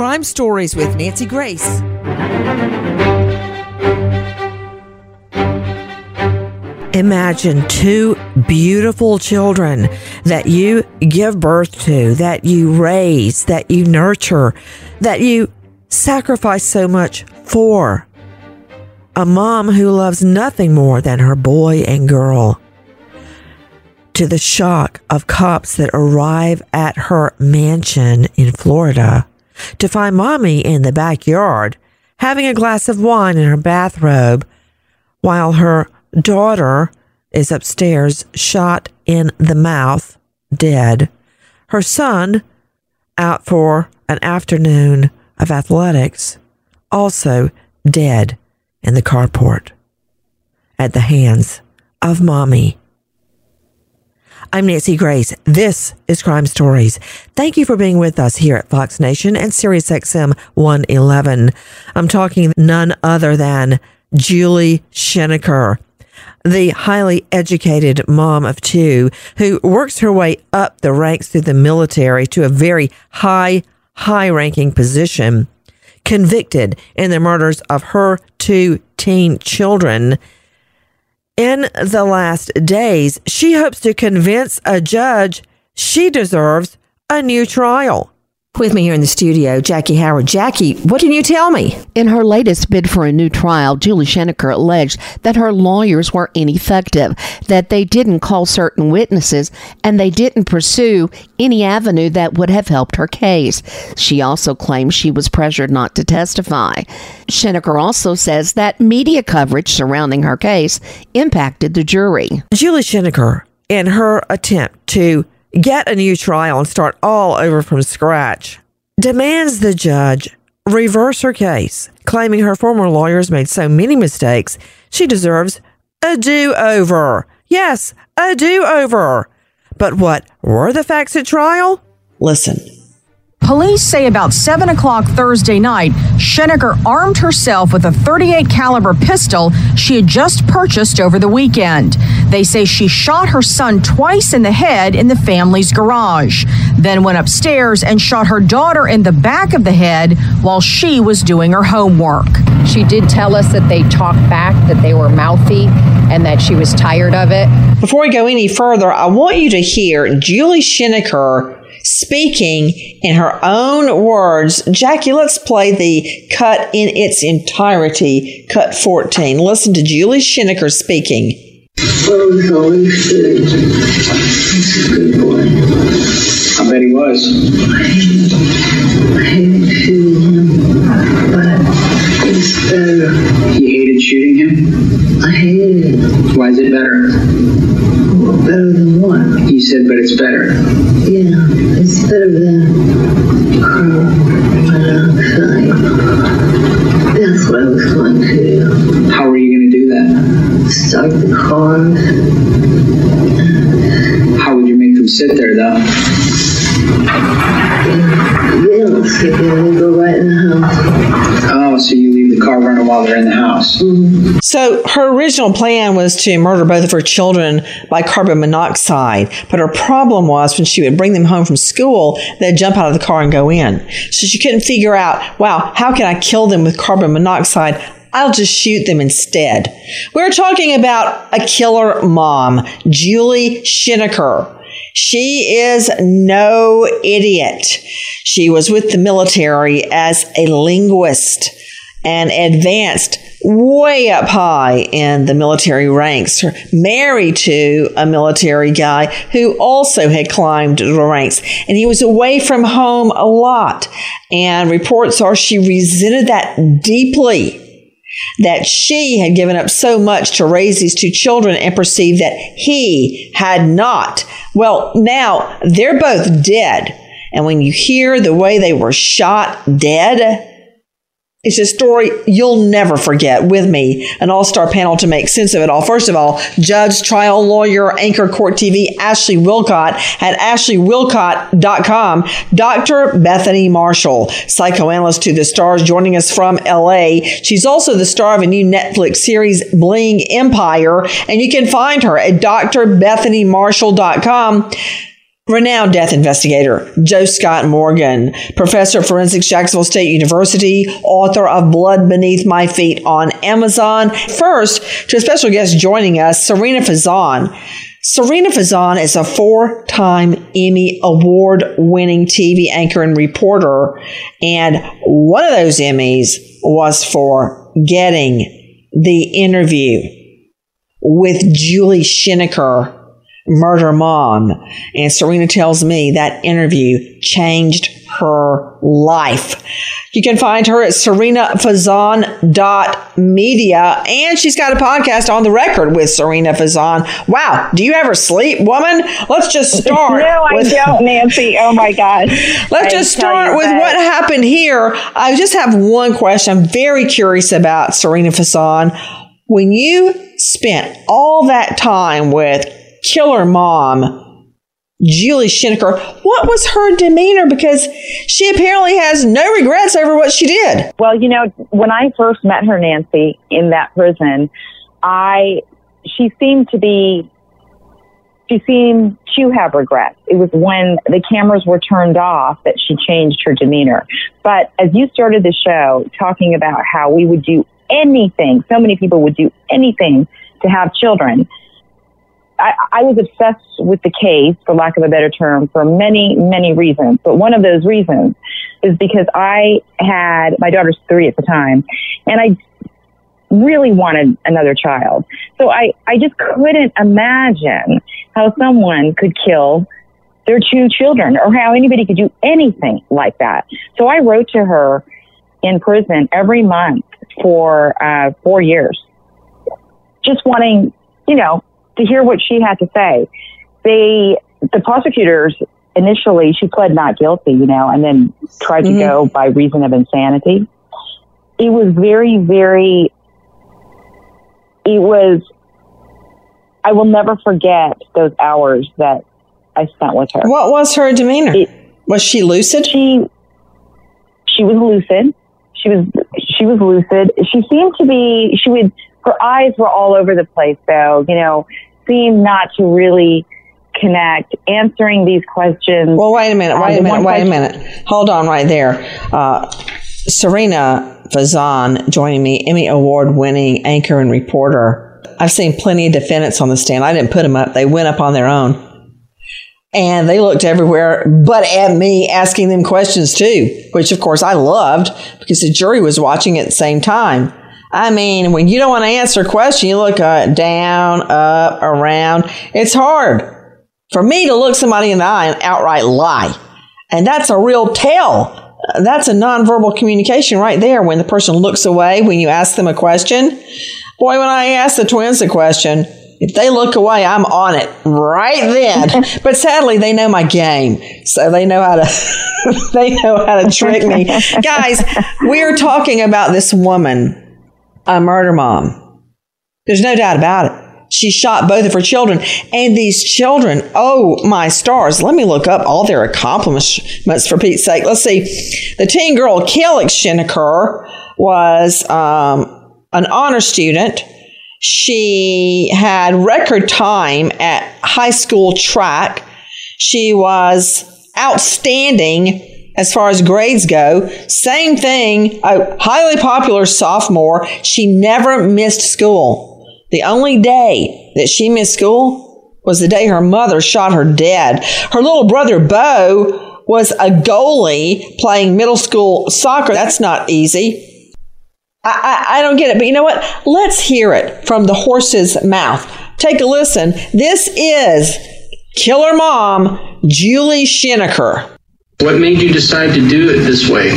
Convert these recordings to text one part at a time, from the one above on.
Crime Stories with Nancy Grace. Imagine two beautiful children that you give birth to, that you raise, that you nurture, that you sacrifice so much for. A mom who loves nothing more than her boy and girl. To the shock of cops that arrive at her mansion in Florida to find mommy in the backyard having a glass of wine in her bathrobe while her daughter is upstairs, shot in the mouth, dead. Her son, out for an afternoon of athletics, also dead in the carport at the hands of mommy. I'm Nancy Grace. This is Crime Stories. Thank you for being with us here at Fox Nation and SiriusXM 111. I'm talking none other than Julie Schenecker, the highly educated mom of two who works her way up the ranks through the military to a very high, high ranking position, convicted in the murders of her two teen children. In the last days, she hopes to convince a judge she deserves a new trial. With me here in the studio, Jackie Howard. Jackie, what can you tell me? In her latest bid for a new trial, Julie Schenecker alleged that her lawyers were ineffective, that they didn't call certain witnesses, and they didn't pursue any avenue that would have helped her case. She also claims she was pressured not to testify. Schenecker also says that media coverage surrounding her case impacted the jury. Julie Schenecker, in her attempt to get a new trial and start all over from scratch, demands the judge reverse her case, claiming her former lawyers made so many mistakes she deserves a do over. Yes, a do over. But what were the facts at trial? Listen. Police say about 7 o'clock Thursday night, Schenecker armed herself with a 38 caliber pistol she had just purchased over the weekend. They say she shot her son twice in the head in the family's garage, then went upstairs and shot her daughter in the back of the head while she was doing her homework. She did tell us that they talked back, that they were mouthy, and that she was tired of it. Before we go any further, I want you to hear Julie Schenecker speaking in her own words. Jackie, let's play the cut in its entirety, cut 14. Listen to Julie Schenecker speaking. Oh, he's a good boy. I bet he was. I but You hated shooting him? I hated it. Why is it better? Well, better than what? You said, but it's better. Yeah, it's better than carbon monoxide. That's what I was going to do. How are you going to do that? Start the cars. How would you make them sit there, though? They don't sit there, they go right in the house. Oh, so you the car while they're in the house. So her original plan was to murder both of her children by carbon monoxide, but her problem was when she would bring them home from school, they'd jump out of the car and go in. So she couldn't figure out, wow, how can I kill them with carbon monoxide? I'll just shoot them instead. We're talking about a killer mom, Julie Schenecker. She is no idiot. She was with the military as a linguist and advanced way up high in the military ranks, married to a military guy who also had climbed the ranks. And he was away from home a lot. And reports are she resented that deeply that she had given up so much to raise these two children and perceived that he had not. Well, now they're both dead. And when you hear the way they were shot dead, it's a story you'll never forget with me, an all star panel to make sense of it all. First of all, judge, trial lawyer, anchor court TV, Ashley Willcott at ashleywillcott.com. Dr. Bethany Marshall, psychoanalyst to the stars, joining us from LA. She's also the star of a new Netflix series, Bling Empire, and you can find her at drbethanymarshall.com. renowned death investigator Joe Scott Morgan, professor of forensics, Jacksonville State University, author of Blood Beneath My Feet on Amazon. First, to a special guest joining us, Serena Fazan. Serena Fazan is a four time Emmy Award winning TV anchor and reporter. And one of those Emmys was for getting the interview with Julie Schenecker, Murder Mom. And Serena tells me that interview changed her life. You can find her at serenafazan.media. And she's got a podcast on the record with Serena Fazan. Wow. Do you ever sleep, woman? Let's just start. no, I with- don't, Nancy. Oh my God. Let's I just start with that- what happened here. I just have one question. I'm very curious about Serena Fasan. When you spent all that time with Killer Mom, Julie Schenecker, what was her demeanor? Because she apparently has no regrets over what she did. Well, you know, when I first met her, Nancy, in that prison, I she seemed to be she seemed to have regrets. It was when the cameras were turned off that she changed her demeanor. But as you started the show talking about how we would do anything, so many people would do anything to have children. I, I was obsessed with the case, for lack of a better term, for many, many reasons. But one of those reasons is because I had my daughter's three at the time, and I really wanted another child. So I, I just couldn't imagine how someone could kill their two children or how anybody could do anything like that. So I wrote to her in prison every month for uh, four years, just wanting, you know, to hear what she had to say. They, the prosecutors initially, she pled not guilty, you know, and then tried to mm-hmm. go by reason of insanity. It was very, very, it was, I will never forget those hours that I spent with her. What was her demeanor? It- was she lucid? She, she was lucid. She was, she was lucid. She seemed to be, she would, her eyes were all over the place though, you know, seemed not to really connect, answering these questions. Well, wait a minute. Um, Wait a minute. one Wait a minute. Hold on right there. Uh, Serena Fazan joining me, Emmy Award winning anchor and reporter. I've seen plenty of defendants on the stand. I didn't put them up, they went up on their own. And they looked everywhere but at me asking them questions too, which of course I loved because the jury was watching at the same time. I mean, when you don't want to answer a question, you look uh, down, up, around. It's hard for me to look somebody in the eye and outright lie. And that's a real tell. That's a nonverbal communication right there when the person looks away when you ask them a question. Boy, when I ask the twins a question, if they look away, I'm on it right then. but sadly, they know my game, so they know how to they know how to trick me. Guys, we are talking about this woman, a murder mom. There's no doubt about it. She shot both of her children. And these children, oh my stars, let me look up all their accomplishments for Pete's sake. Let's see. The teen girl, Kelly Schenecker, was um, an honor student. She had record time at high school track. She was outstanding as far as grades go. Same thing, a highly popular sophomore. She never missed school. The only day that she missed school was the day her mother shot her dead. Her little brother, Beau, was a goalie playing middle school soccer. That's not easy. I, I, I don't get it, but you know what? Let's hear it from the horse's mouth. Take a listen. This is Killer Mom, Julie Schenecker. What made you decide to do it this way?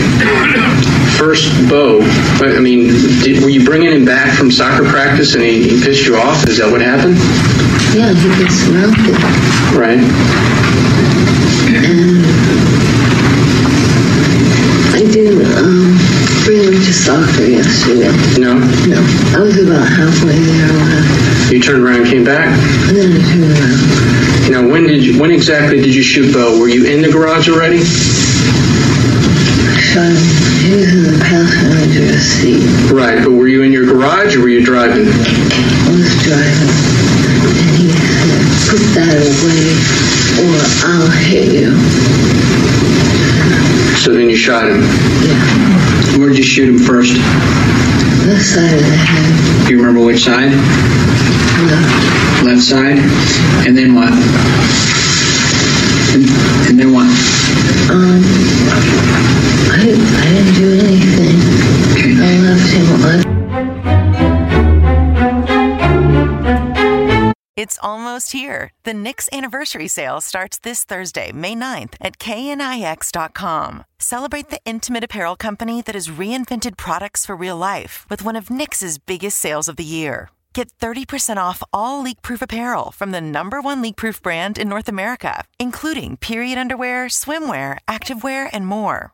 First, Beau. I mean, did, were you bringing him back from soccer practice and he, he pissed you off? Is that what happened? Yeah, he gets mouthy. Right. I didn't um, bring him to soccer yesterday. No. No, I was about halfway there when You turned around and came back. I, and then I turned around. Now, when did you? When exactly did you shoot Beau? Were you in the garage already? I shot him. He was in the passenger seat. Right. But were you in your garage or were you driving? I was driving. And he said, put that away or I'll hit you. So then you shot him. Yeah. Where'd you shoot him first? The side of the head. Do you remember which side? No. Left side? And then what? And, and then what? Um, I, I didn't do anything. I left him un- It's almost here. The Knix anniversary sale starts this Thursday, May 9th at knix.com. Celebrate the intimate apparel company that has reinvented products for real life with one of Knix's biggest sales of the year. Get 30% off all leak-proof apparel from the number one leak-proof brand in North America, including period underwear, swimwear, activewear, and more.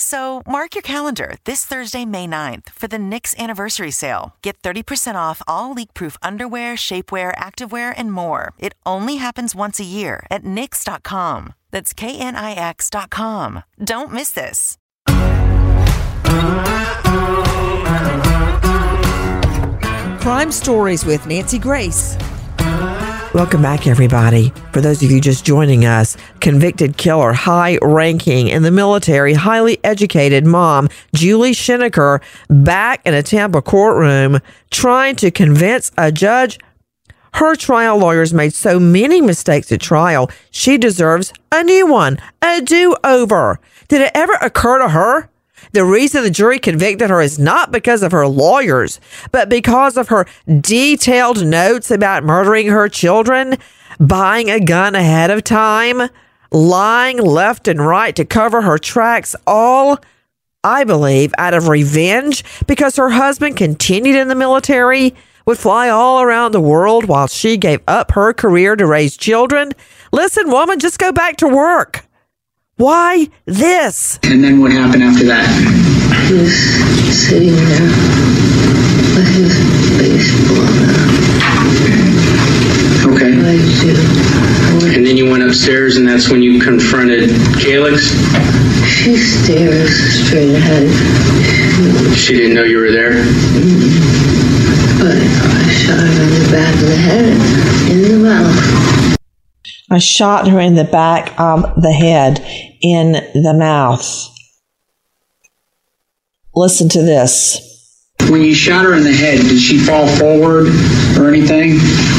So mark your calendar this Thursday, May 9th for the Knix anniversary sale. Get 30% off all leak-proof underwear, shapewear, activewear, and more. It only happens once a year at Knix.com. That's K-N-I-X.com. Don't miss this. Crime Stories with Nancy Grace. Welcome back, everybody. For those of you just joining us, convicted killer, high ranking in the military, highly educated mom, Julie Schenecker, back in a Tampa courtroom trying to convince a judge her trial lawyers made so many mistakes at trial, she deserves a new one, a do over. Did it ever occur to her? The reason the jury convicted her is not because of her lawyers, but because of her detailed notes about murdering her children, buying a gun ahead of time, lying left and right to cover her tracks, all, I believe, out of revenge because her husband continued in the military, would fly all around the world while she gave up her career to raise children. Listen, woman, just go back to work. Why this? And then what happened after that? He was sitting there with his face blown out. Okay. What did you do? And then you went upstairs, and that's when you confronted Calyx. She stares straight ahead. She didn't know you were there. Mm-hmm. But I shot her in the back of the head, in the mouth. I shot her in the back of the head, in the mouth. Listen to this. When you shot her in the head, did she fall forward or anything?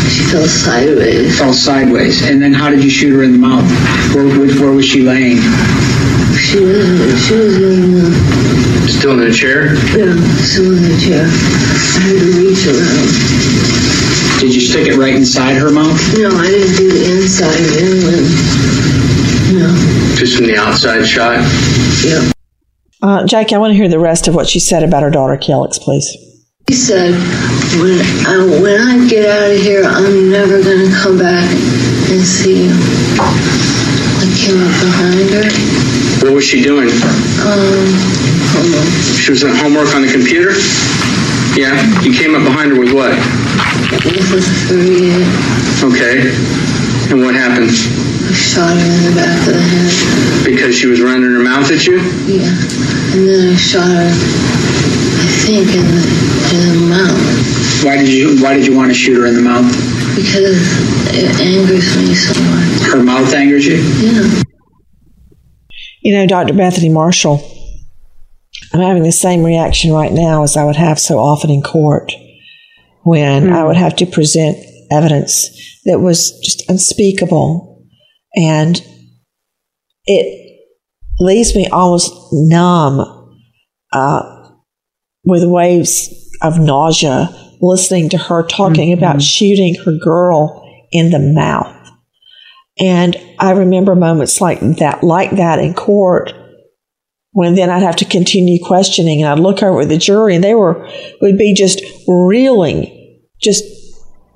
She fell sideways. Fell sideways. And then how did you shoot her in the mouth? Where, where, where was she laying? She was, she was in the, uh, Still in the chair? yeah, still in the chair. I had to reach around. Did you stick it right inside her mouth? No, I didn't do the inside inland. No, Just from the outside shot? yeah. Uh, Jackie, I want to hear the rest of what she said about her daughter, Calyx, please. He said, when I, when I get out of here, I'm never going to come back and see you. I came up behind her. What was she doing? Um, hold on. She was doing homework on the computer? Yeah? You came up behind her with what? This was 38. Okay. And what happened? I shot her in the back of the head. Because she was running her mouth at you? Yeah. And then I shot her, I think, in the, in the mouth. Why did you Why did you want to shoot her in the mouth? Because it angers me so much. Her mouth angers you? Yeah. You know, Dr. Bethany Marshall, I'm having the same reaction right now as I would have so often in court when I would have to present evidence that was just unspeakable. And it leaves me almost numb uh, with waves of nausea listening to her talking about shooting her girl in the mouth. And I remember moments like that, like that in court, when then I'd have to continue questioning, and I'd look over at the jury, and they were would be just reeling, just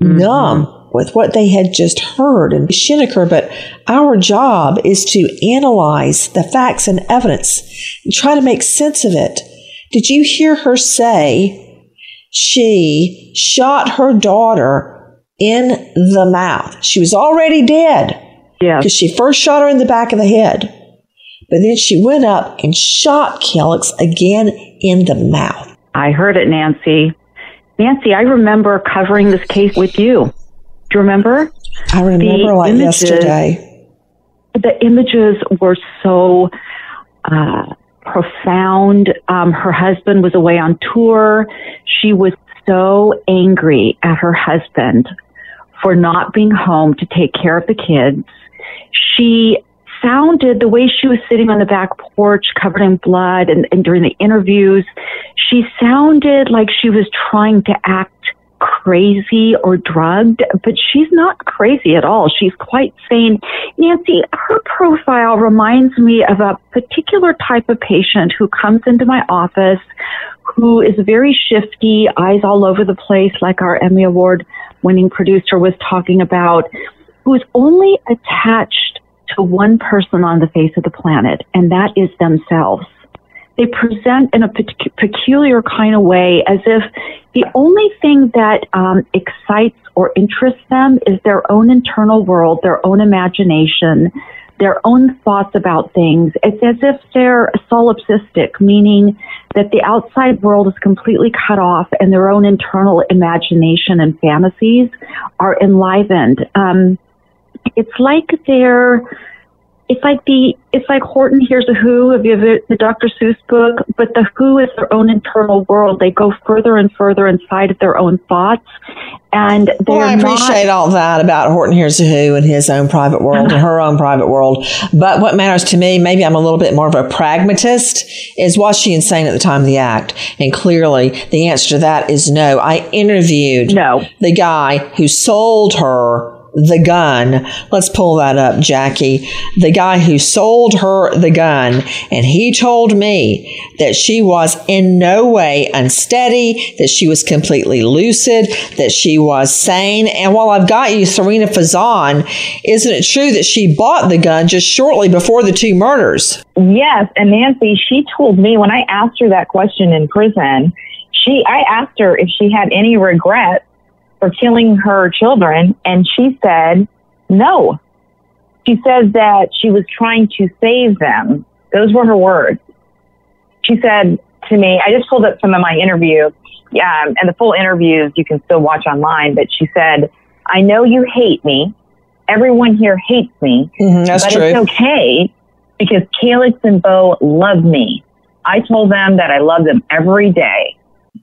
mm-hmm. numb with what they had just heard and Schenecker. But our job is to analyze the facts and evidence and try to make sense of it. Did you hear her say she shot her daughter in the mouth. She was already dead. Yeah. Because she first shot her in the back of the head. But then she went up and shot Calyx again in the mouth. I heard it, Nancy. Nancy, I remember covering this case with you. Do you remember? I remember The like images- yesterday. the images were so uh, profound. Um, her husband was away on tour. She was so angry at her husband for not being home to take care of the kids. She sounded the way she was sitting on the back porch covered in blood and, and during the interviews, she sounded like she was trying to act crazy or drugged, but she's not crazy at all. She's quite sane. Nancy, her profile reminds me of a particular type of patient who comes into my office who is very shifty, eyes all over the place, like our Emmy Award winning producer was talking about, who is only attached to one person on the face of the planet, and that is themselves they present in a pec- peculiar kind of way as if the only thing that um, excites or interests them is their own internal world, their own imagination, their own thoughts about things. It's as if they're solipsistic, meaning that the outside world is completely cut off and their own internal imagination and fantasies are enlivened. Um, it's like they're it's like the it's like Horton Hears a Who of the, the Dr. Seuss book, but the Who is their own internal world. They go further and further inside of their own thoughts, and they're Well, I appreciate not. all that about Horton Hears a Who and his own private world and her own private world. But what matters to me, maybe I'm a little bit more of a pragmatist, is was she insane at the time of the act? And clearly the answer to that is no. I interviewed no. the guy who sold her the gun. Let's pull that up, Jackie. The guy who sold her the gun, and he told me that she was in no way unsteady, that she was completely lucid, that she was sane. And while I've got you, Serena Fazan, isn't it true that she bought the gun just shortly before the two murders? Yes, and Nancy, she told me when I asked her that question in prison, she I asked her if she had any regrets for killing her children, and she said no. She says that she was trying to save them. Those were her words. She said to me, I just pulled up some of my interview, yeah, and the full interviews you can still watch online, but she said, I know you hate me. Everyone here hates me, Mhm, that's but true. it's okay because Calyx and Beau love me. I told them that I love them every day.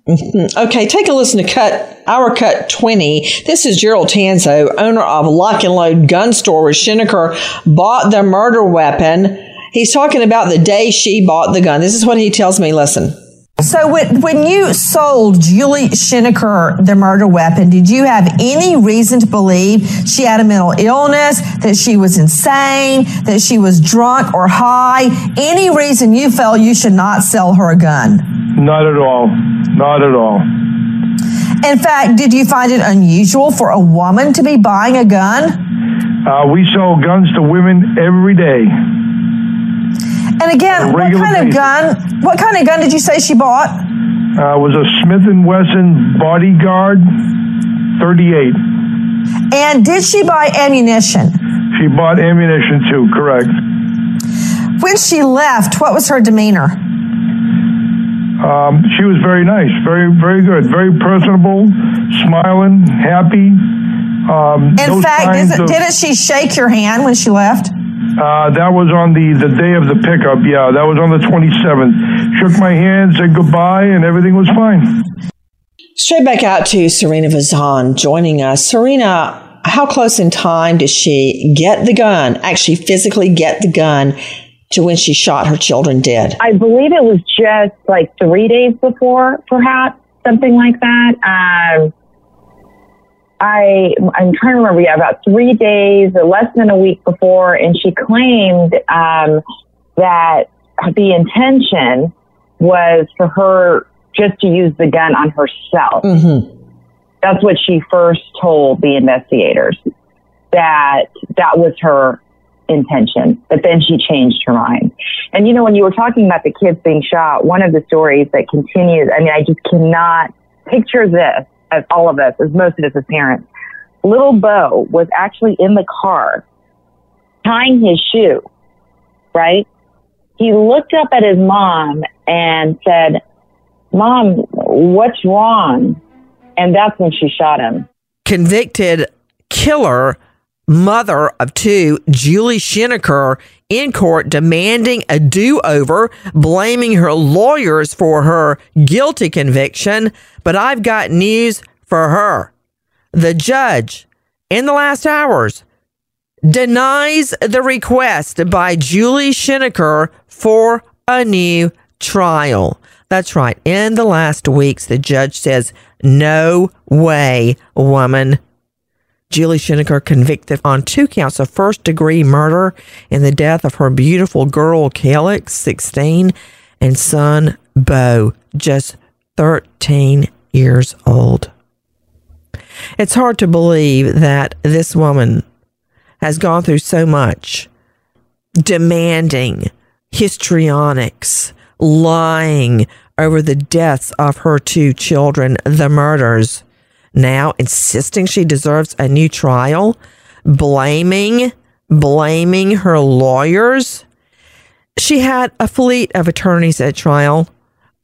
Mhm. Okay, take a listen to cut our cut 20. This is Gerald Tanzo, owner of Lock and Load Gun Store where Schenecker bought the murder weapon. He's talking about the day she bought the gun. This is what he tells me. Listen. So when, when you sold Julie Schenecker the murder weapon, did you have any reason to believe she had a mental illness, that she was insane, that she was drunk or high? Any reason you felt you should not sell her a gun? Not at all. Not at all. In fact, did you find it unusual for a woman to be buying a gun? Uh, we sell guns to women every day. And again, what kind of gun? What kind of gun did you say she bought? Uh, it was a Smith and Wesson Bodyguard 38. And did she buy ammunition? She bought ammunition too. Correct. When she left, what was her demeanor? Um, she was very nice, very very good, very personable, smiling, happy. Um, In fact, isn't, of- didn't she shake your hand when she left? Uh, that was on the, the day of the pickup. Yeah, that was on the 27th. Shook my hand, said goodbye, and everything was fine. Straight back out to Serena Fazan joining us. Serena, how close in time did she get the gun, actually physically get the gun to when she shot her children dead? I believe it was just like three days before, perhaps something like that. Um, I I'm trying to remember. Yeah, about three days, or less than a week before, and she claimed um, that the intention was for her just to use the gun on herself. Mm-hmm. That's what she first told the investigators. That that was her intention, but then she changed her mind. And you know, when you were talking about the kids being shot, one of the stories that continues, I mean, I just cannot picture this as all of us, as most of us as parents. Little Beau was actually in the car tying his shoe, right? He looked up at his mom and said, Mom, what's wrong? And that's when she shot him. Convicted killer, mother of two, Julie Schenecker, in court demanding a do over, blaming her lawyers for her guilty conviction. But I've got news for her. The judge, in the last hours, denies the request by Julie Schenecker for a new trial. That's right. In the last weeks, the judge says, No way, woman. Julie Schenecker convicted on two counts of first degree murder in the death of her beautiful girl, Calyx, 16, and son, Beau, just 13 years old. It's hard to believe that this woman has gone through so much demanding histrionics, lying over the deaths of her two children, the murders now insisting she deserves a new trial, blaming blaming her lawyers. She had a fleet of attorneys at trial,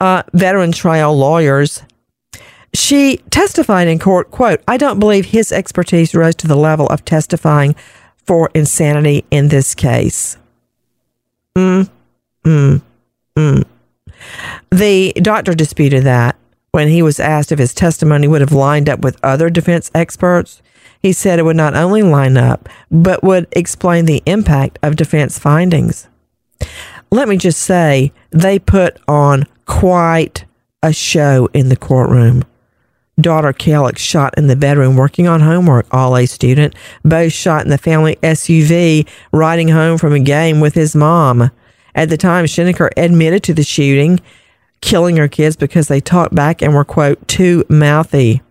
uh, veteran trial lawyers. She testified in court, quote, I don't believe his expertise rose to the level of testifying for insanity in this case. Mm, mm, mm. The doctor disputed that when he was asked if his testimony would have lined up with other defense experts, he said it would not only line up, but would explain the impact of defense findings. Let me just say, they put on quite a show in the courtroom. Daughter Calyx shot in the bedroom working on homework, all A student. Both shot in the family SUV riding home from a game with his mom. At the time, Schenecker admitted to the shooting killing her kids because they talked back and were, quote, too mouthy.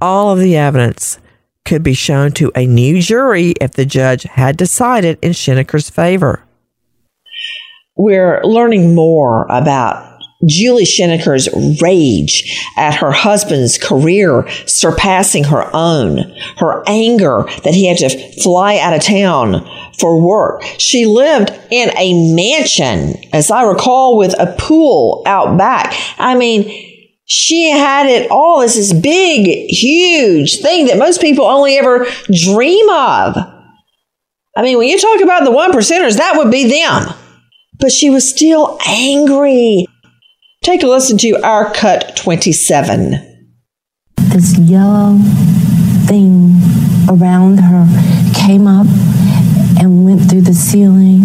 All of the evidence could be shown to a new jury if the judge had decided in Schenecker's favor. We're learning more about Julie Schenecker's rage at her husband's career surpassing her own, her anger that he had to fly out of town for work. She lived in a mansion, as I recall, with a pool out back. I mean, she had it all this big, huge thing that most people only ever dream of. I mean, when you talk about the one percenters, that would be them. But she was still angry Take a listen to our cut 27. This yellow thing around her came up and went through the ceiling.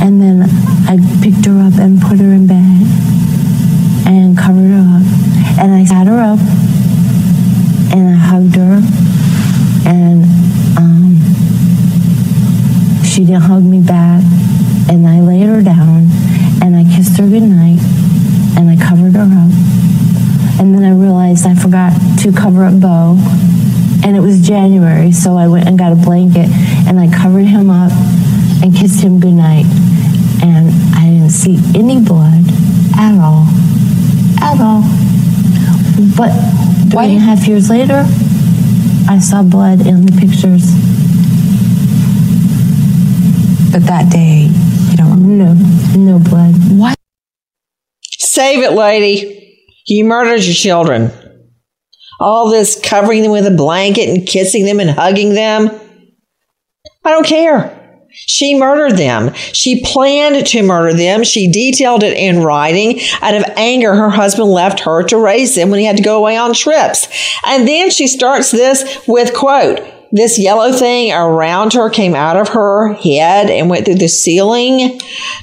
And then I picked her up and put her in bed and covered her up. And I sat her up and I hugged her. And um, she didn't hug me back. And I laid her down kissed her goodnight and I covered her up. And then I realized I forgot to cover up Beau. And it was January, so I went and got a blanket and I covered him up and kissed him goodnight. And I didn't see any blood at all. At all. But three and a half years later, I saw blood in the pictures. But that day, you don't No, no blood. What? Save it, lady. You murdered your children. All this covering them with a blanket and kissing them and hugging them. I don't care. She murdered them. She planned to murder them. She detailed it in writing. Out of anger, her husband left her to raise them when he had to go away on trips. And then she starts this with quote, this yellow thing around her came out of her head and went through the ceiling.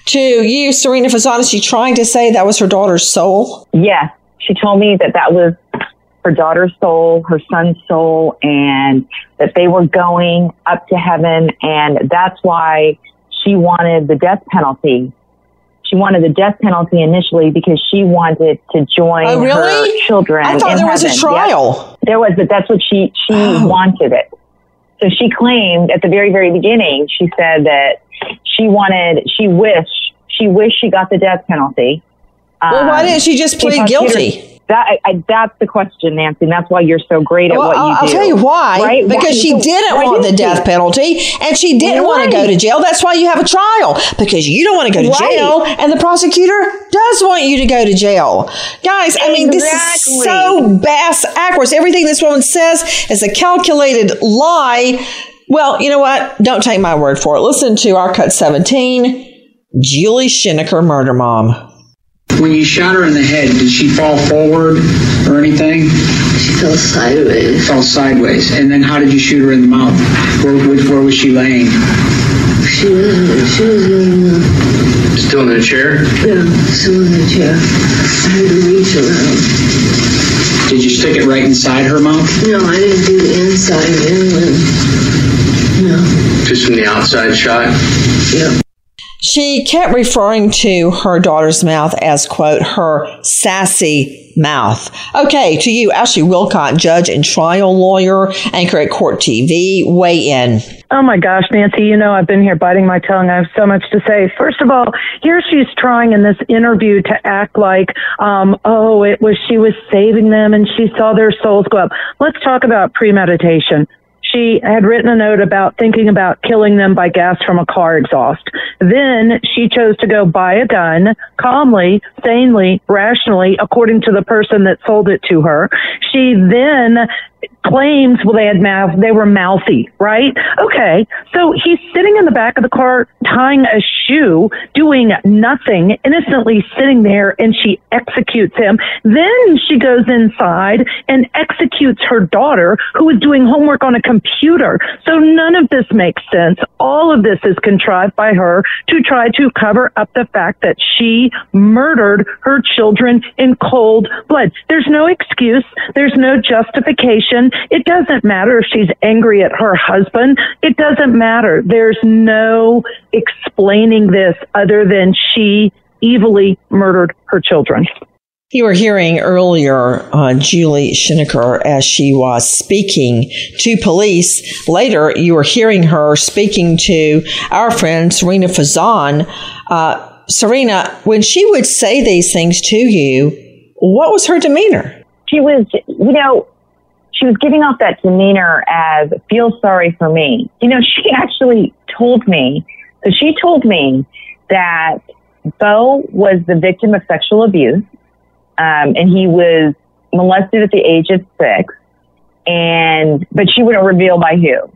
To you, Serena Fasano, she trying to say that was her daughter's soul? Yes. She told me that that was her daughter's soul, her son's soul, and that they were going up to heaven. And that's why she wanted the death penalty. She wanted the death penalty initially because she wanted to join Oh, really? her children. I thought there was a trial. Yep. There was, but that's what she she Oh. wanted it. So she claimed at the very very beginning. She said that she wanted, she wished, she wished she got the death penalty Well, why Um, didn't she just plead prosecutor- guilty? That I, I, that's the question, Nancy. And that's why you're so great at Well, what you I'll, do. I'll tell you why. Right? Because Why- she so didn't want the death penalty and she didn't want to go to jail. That's why you have a trial because you don't want to go to Right. jail and the prosecutor does want you to go to jail. Guys, I mean, this is so bass backwards. Everything this woman says is a calculated lie. Well, you know what? Don't take my word for it. Listen to our cut 17, Julie Schenecker, murder mom. When you shot her in the head, did she fall forward or anything? She fell sideways. Fell sideways. And then how did you shoot her in the mouth? Where, which, where was she laying? She was, she was laying in the, Still in the chair? yeah, still in the chair. I had to reach around. Did you stick it right inside her mouth? No, I didn't do the inside inland. No, Just from the outside shot? yeah. She kept referring to her daughter's mouth as, quote, her sassy mouth. Okay, to you, Ashley Willcott, judge and trial lawyer, anchor at Court TV, weigh in. Oh my gosh, Nancy, you know I've been here biting my tongue. I have so much to say. First of all, here she's trying in this interview to act like, um, oh, it was she was saving them and she saw their souls go up. Let's talk about premeditation. She had written a note about thinking about killing them by gas from a car exhaust. Then she chose to go buy a gun calmly, sanely, rationally, according to the person that sold it to her. She then claims, well, they had mouth, they were mouthy, right? Okay. So he's sitting in the back of the car tying a shoe, doing nothing, innocently sitting there, and she executes him. Then she goes inside and executes her daughter, who is doing homework on a computer. So none of this makes sense. All of this is contrived by her to try to cover up the fact that she murdered her children in cold blood. There's no excuse. There's no justification. It doesn't matter if she's angry at her husband. It doesn't matter. There's no explaining this other than she evilly murdered her children. You were hearing earlier uh, Julie Schenecker as she was speaking to police. Later, you were hearing her speaking to our friend Serena Fazan. Uh, Serena, when she would say these things to you, what was her demeanor? She was, you know, she was giving off that demeanor as feel sorry for me. You know, she actually told me, so she told me that Beau was the victim of sexual abuse, um, and he was molested at the age of six, and but she wouldn't reveal by who.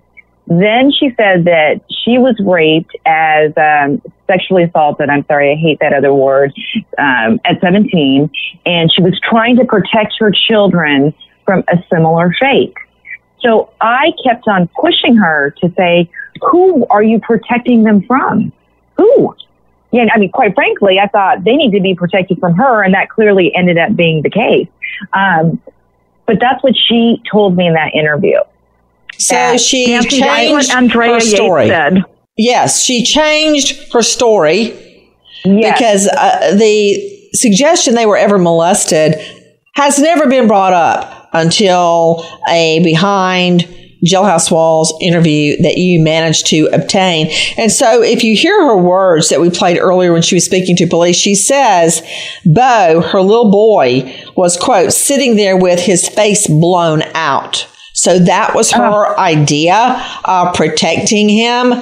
Then she said that she was raped as um, sexually assaulted. I'm sorry, I hate that other word. Um, at 17, and she was trying to protect her children from a similar fate. So I kept on pushing her to say, "Who are you protecting them from? Who?" I mean, quite frankly, I thought they need to be protected from her, and that clearly ended up being the case. Um, but that's what she told me in that interview. So That- she Nancy, changed Andrea her story. said. Yes, she changed her story Yes. because uh, the suggestion they were ever molested has never been brought up until a behind jailhouse walls interview that you managed to obtain. And so if you hear her words that we played earlier when she was speaking to police, she says, Beau, her little boy, was quote, sitting there with his face blown out. So that was ah. her idea of protecting him.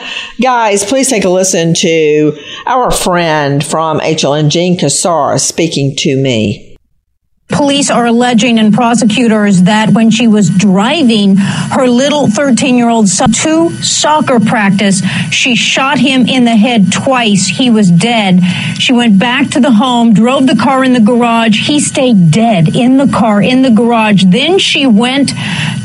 Guys, please take a listen to our friend from HLN, Jean Casarez, speaking to me. Police are alleging and prosecutors that when she was driving her little 13 year old son to soccer practice, she shot him in the head twice. He was dead. She went back to the home, drove the car in the garage. He stayed dead in the car in the garage. Then she went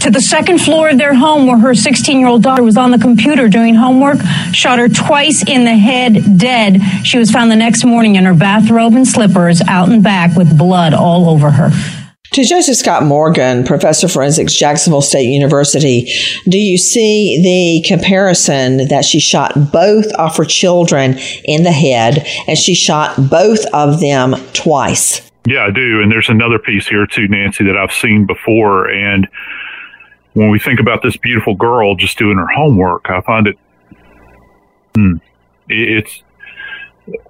to the second floor of their home where her 16 year old daughter was on the computer doing homework, shot her twice in the head, dead. She was found the next morning in her bathrobe and slippers out and back with blood all over her. To Joseph Scott Morgan, professor of forensics, Jacksonville State University, do you see the comparison that she shot both of her children in the head and she shot both of them twice? Yeah, I do. And there's another piece here too, Nancy, that I've seen before. And when we think about this beautiful girl just doing her homework, I find it, hmm, it- it's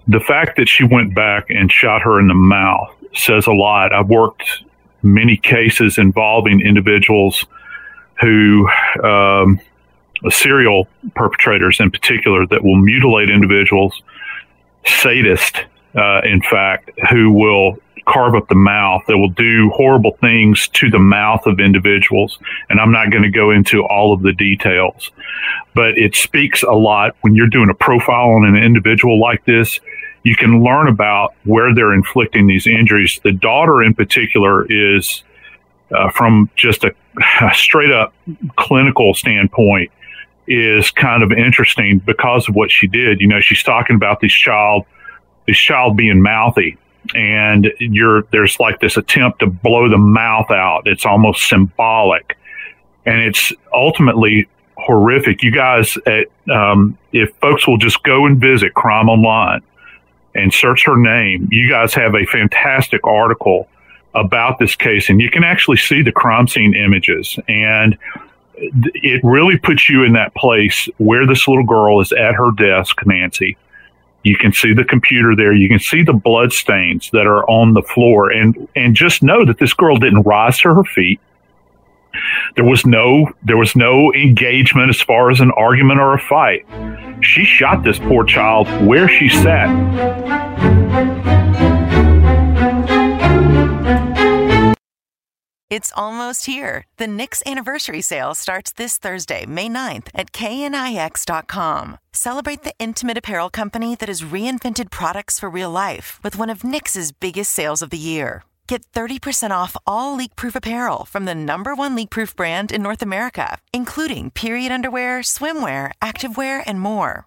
the fact that she went back and shot her in the mouth says a lot. I've worked many cases involving individuals who, um, serial perpetrators in particular, that will mutilate individuals, sadists, uh, in fact, who will carve up the mouth, that will do horrible things to the mouth of individuals. And I'm not going to go into all of the details, but it speaks a lot when you're doing a profile on an individual like this. You can learn about where they're inflicting these injuries. The daughter, in particular, is uh, from just a, a straight up clinical standpoint, is kind of interesting because of what she did. You know, she's talking about this child, this child being mouthy and you're there's like this attempt to blow the mouth out. It's almost symbolic, and it's ultimately horrific. You guys, at, um, if folks will just go and visit Crime Online and search her name, you guys have a fantastic article about this case, and you can actually see the crime scene images and. It really puts you in that place where this little girl is at her desk, Nancy, you can see the computer there. You can see the blood stains that are on the floor, and and just know that this girl didn't rise to her feet. There was no there was no engagement as far as an argument or a fight. She shot this poor child where she sat. It's almost here. The Knix anniversary sale starts this Thursday, May 9th at knix.com. Celebrate the intimate apparel company that has reinvented products for real life with one of Knix's biggest sales of the year. Get 30% off all leak-proof apparel from the number one leak-proof brand in North America, including period underwear, swimwear, activewear, and more.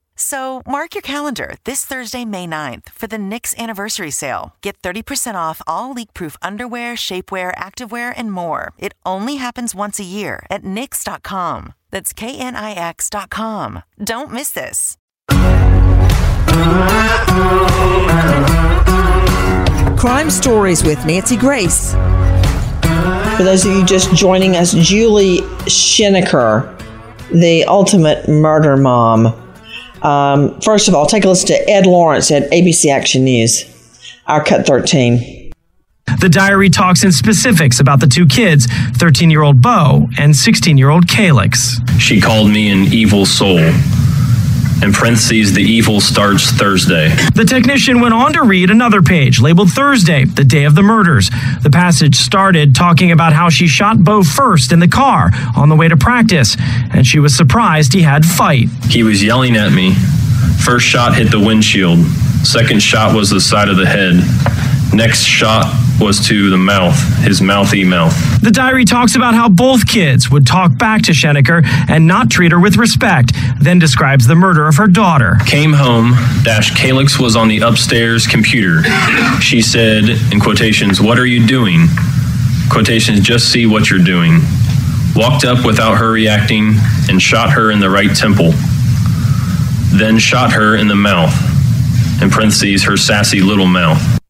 So mark your calendar this Thursday, May 9th for the Knix anniversary sale. Get 30% off all leak-proof underwear, shapewear, activewear, and more. It only happens once a year at Knix.com. That's K-N-I-X.com. Don't miss this. Crime Stories with Nancy Grace. For those of you just joining us, Julie Schenecker, the ultimate murder mom. Um, first of all, take a listen to Ed Lawrence at ABC Action News, our Cut 13. The diary talks in specifics about the two kids, 13 year old Beau and 16 year old Calyx. She called me an evil soul. In parentheses, the evil starts Thursday. The technician went on to read another page labeled Thursday, the day of the murders. The passage started talking about how she shot Beau first in the car on the way to practice, and she was surprised he had fight. He was yelling at me. First shot hit the windshield. Second shot was the side of the head. Next shot was to the mouth, his mouthy mouth. The diary talks about how both kids would talk back to Schenecker and not treat her with respect, then describes the murder of her daughter. Came home, dash Calyx was on the upstairs computer. She said, in quotations, What are you doing? Quotations, just see what you're doing. Walked up without her reacting and shot her in the right temple. Then shot her in the mouth. In parentheses, her sassy little mouth.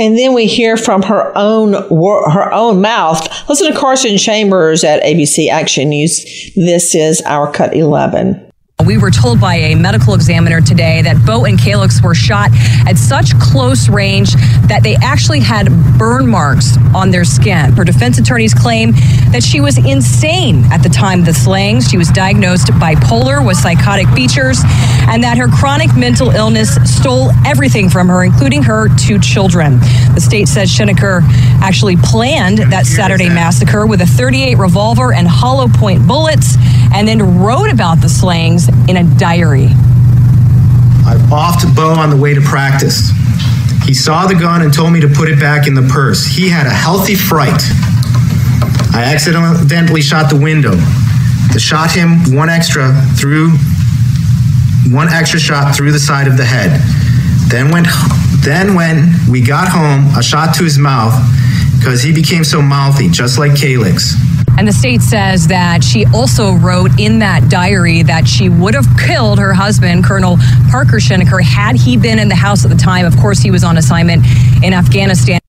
And then we hear from her own her own mouth. Listen to Carson Chambers at ABC Action News. This is our cut 11. We were told by a medical examiner today that Beau and Calyx were shot at such close range that they actually had burn marks on their skin. Her defense attorneys claim that she was insane at the time of the slayings. She was diagnosed bipolar with psychotic features, and that her chronic mental illness stole everything from her, including her two children. The state says Schenecker actually planned that Saturday massacre with a 38 revolver and hollow point bullets, and then wrote about the slayings in a diary. I offed Beau on the way to practice. He saw the gun and told me to put it back in the purse. He had a healthy fright. I accidentally shot the window. The shot him one extra through one extra shot through the side of the head. Then went then when we got home, a shot to his mouth because he became so mouthy, just like Calyx. And the state says that she also wrote in that diary that she would have killed her husband, Colonel Parker Schenecker, had he been in the house at the time. Of course, he was on assignment in Afghanistan.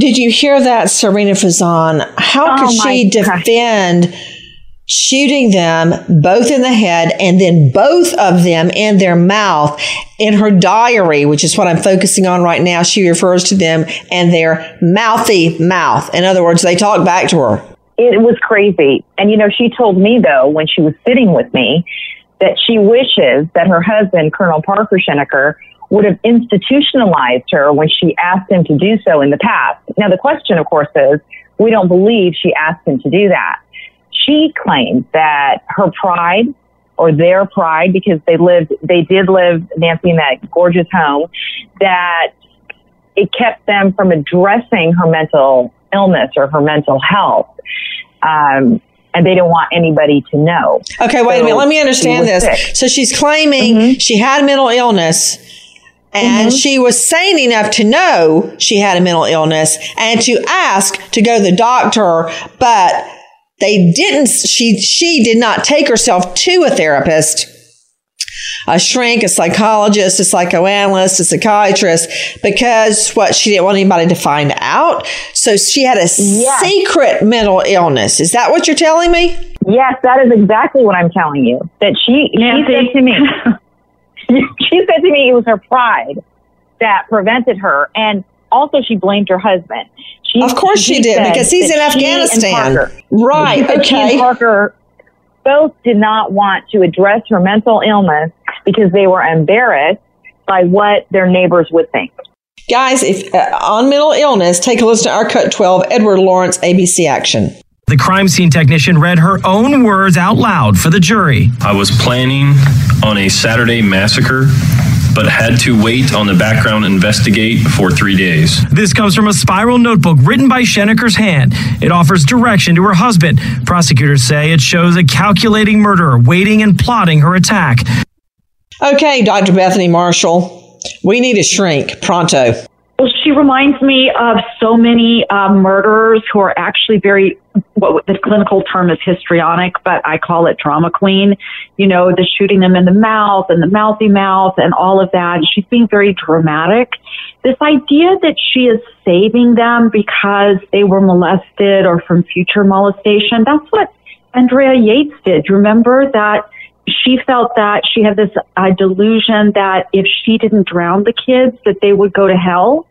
Did you hear that, Serena Fazan? How could Oh, my she defend shooting them both in the head and then both of them in their mouth in her diary, which is what I'm focusing on right now? She refers to them and their mouthy mouth. In other words, they talk back to her. It was crazy. And, you know, she told me, though, when she was sitting with me, that she wishes that her husband, Colonel Parker Schenecker, would have institutionalized her when she asked him to do so in the past. Now, the question, of course, is we don't believe she asked him to do that. She claimed that her pride or their pride, because they lived, they did live, Nancy, in that gorgeous home, that it kept them from addressing her mental illness or her mental health. Um, and they don't want anybody to know. Okay, wait a minute. Let me understand this. sick. So she's claiming she had mental illness and she was sane enough to know she had a mental illness and to ask to go to the doctor, but they didn't she she did not take herself to a therapist a shrink, a psychologist, a psychoanalyst, a psychiatrist, because what she didn't want anybody to find out. So she had a secret mental illness. Is that what you're telling me? Yes, that is exactly what I'm telling you. That she she said to me, she said to me it was her pride that prevented her, and also she blamed her husband. She, Of course she did, because he's in Afghanistan. Parker- Right, she she and okay. Parker both did not want to address her mental illness because they were embarrassed by what their neighbors would think. Guys, if uh, on mental illness, take a listen to our cut 12, Edward Lawrence, ABC Action. The crime scene technician read her own words out loud for the jury. I was planning on a Saturday massacre, but had to wait on the background investigate for three days. This comes from a spiral notebook written by Schenecker's hand. It offers direction to her husband. Prosecutors say it shows a calculating murderer waiting and plotting her attack. Okay, Dr. Bethany Marshall, we need a shrink pronto. Well, she reminds me of so many uh, murderers who are actually very, what the clinical term is histrionic, but I call it drama queen. You know, the shooting them in the mouth and the mouthy mouth and all of that. She's being very dramatic. This idea that she is saving them because they were molested or from future molestation, that's what Andrea Yates did. Remember that she felt that she had this uh, delusion that if she didn't drown the kids, that they would go to hell.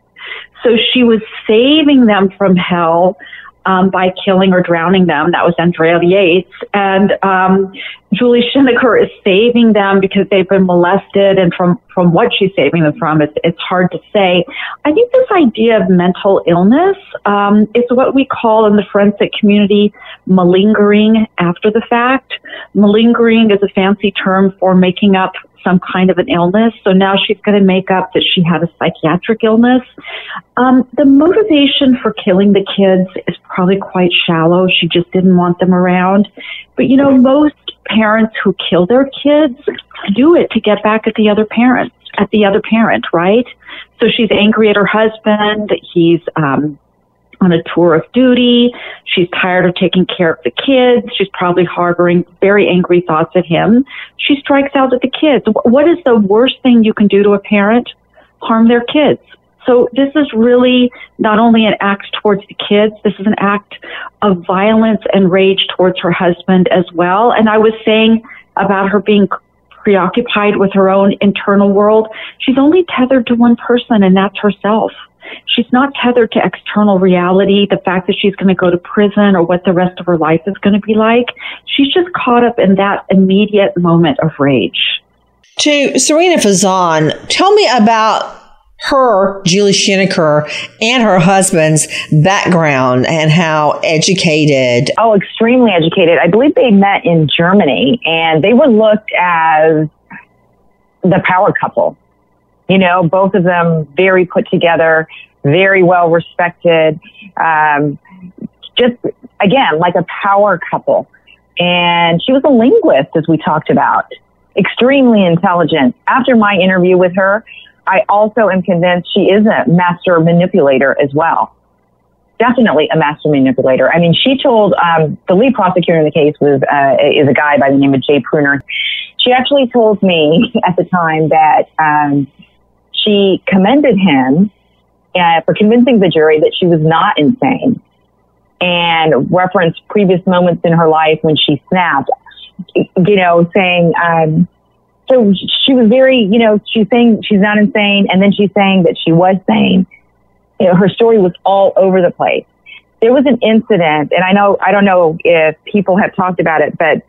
So she was saving them from hell um, by killing or drowning them. That was Andrea Yates. And um, Julie Schenecker is saving them because they've been molested. And from, from what she's saving them from, it's, it's hard to say. I think this idea of mental illness um, is what we call in the forensic community malingering after the fact. Malingering is a fancy term for making up some kind of an illness. So now she's going to make up that she had a psychiatric illness. Um, the motivation for killing the kids is probably quite shallow. She just didn't want them around. But you know, most parents who kill their kids do it to get back at the other parent, at the other parent, right? So she's angry at her husband. He's, um, on a tour of duty. She's tired of taking care of the kids. She's probably harboring very angry thoughts at him. She strikes out at the kids. What is the worst thing you can do to a parent? Harm their kids. So this is really not only an act towards the kids, this is an act of violence and rage towards her husband as well. And I was saying about her being preoccupied with her own internal world. She's only tethered to one person and that's herself. She's not tethered to external reality, the fact that she's going to go to prison or what the rest of her life is going to be like. She's just caught up in that immediate moment of rage. To Serena Fazan, tell me about her, Julie Schenecker, and her husband's background and how educated. Oh, extremely educated. I believe they met in Germany and they were looked as the power couple. You know, both of them very put together, very well respected. Um, just again, like a power couple. And she was a linguist, as we talked about, extremely intelligent. After my interview with her, I also am convinced she is a master manipulator as well. definitely a master manipulator. I mean, she told um, the lead prosecutor in the case was uh, is a guy by the name of Jay Pruner. She actually told me at the time that um, she commended him uh, for convincing the jury that she was not insane and referenced previous moments in her life when she snapped, you know, saying, um, so she was very, you know, she's saying she's not insane, and then she's saying that she was sane. You know, her story was all over the place. There was an incident, and I know, I don't know if people have talked about it, but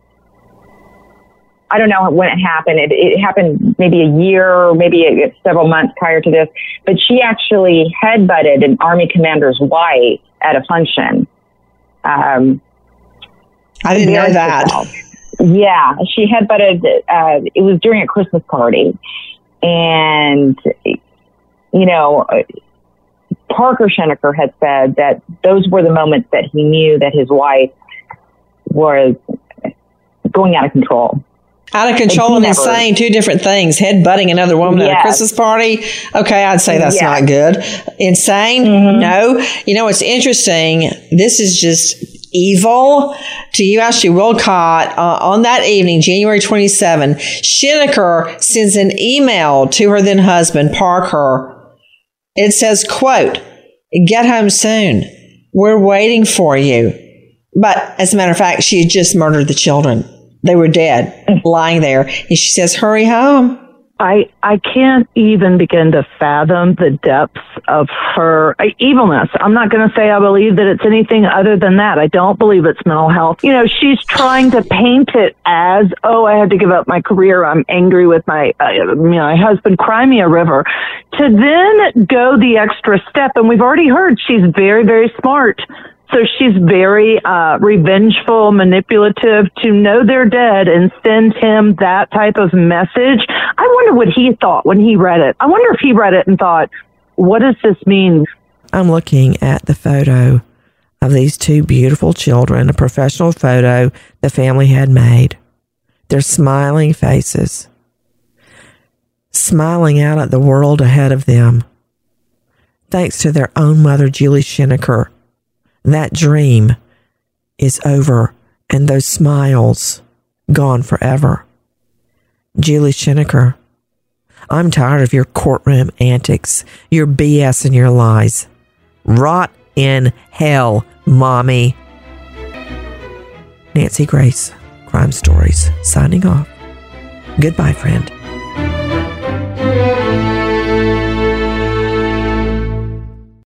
I don't know when it happened. It, it happened maybe a year, maybe a, several months prior to this, but she actually headbutted an army commander's wife at a function. Um, I didn't know that. Herself. Yeah, she headbutted. Uh, it was during a Christmas party, and you know, Parker Schenecker had said that those were the moments that he knew that his wife was going out of control. Out of control and, insane, two different things. Head butting another woman yes. at a Christmas party. Okay, I'd say that's yes. not good. Insane? Mm-hmm. No. You know, it's interesting. This is just evil to you, Ashley Willcott, uh, on that evening, January 27, Schenecker sends an email to her then husband, Parker. It says, quote, get home soon. We're waiting for you. But as a matter of fact, she had just murdered the children. They were dead, lying there. And she says, hurry home. I I can't even begin to fathom the depths of her evilness. I'm not going to say I believe that it's anything other than that. I don't believe it's mental health. You know, she's trying to paint it as, oh, I had to give up my career. I'm angry with my uh, you know, my husband. Cry me a river. To then go the extra step, and we've already heard she's very very smart so she's very uh, revengeful, manipulative to know they're dead and send him that type of message. I wonder what he thought when he read it. I wonder if he read it and thought, what does this mean? I'm looking at the photo of these two beautiful children, a professional photo the family had made. Their smiling faces, smiling out at the world ahead of them, thanks to their own mother, Julie Schenecker that dream is over and those smiles gone forever. Julie Schenecker, I'm tired of your courtroom antics, your BS and your lies. Rot in hell, mommy. Nancy Grace, Crime Stories, signing off. Goodbye, friend.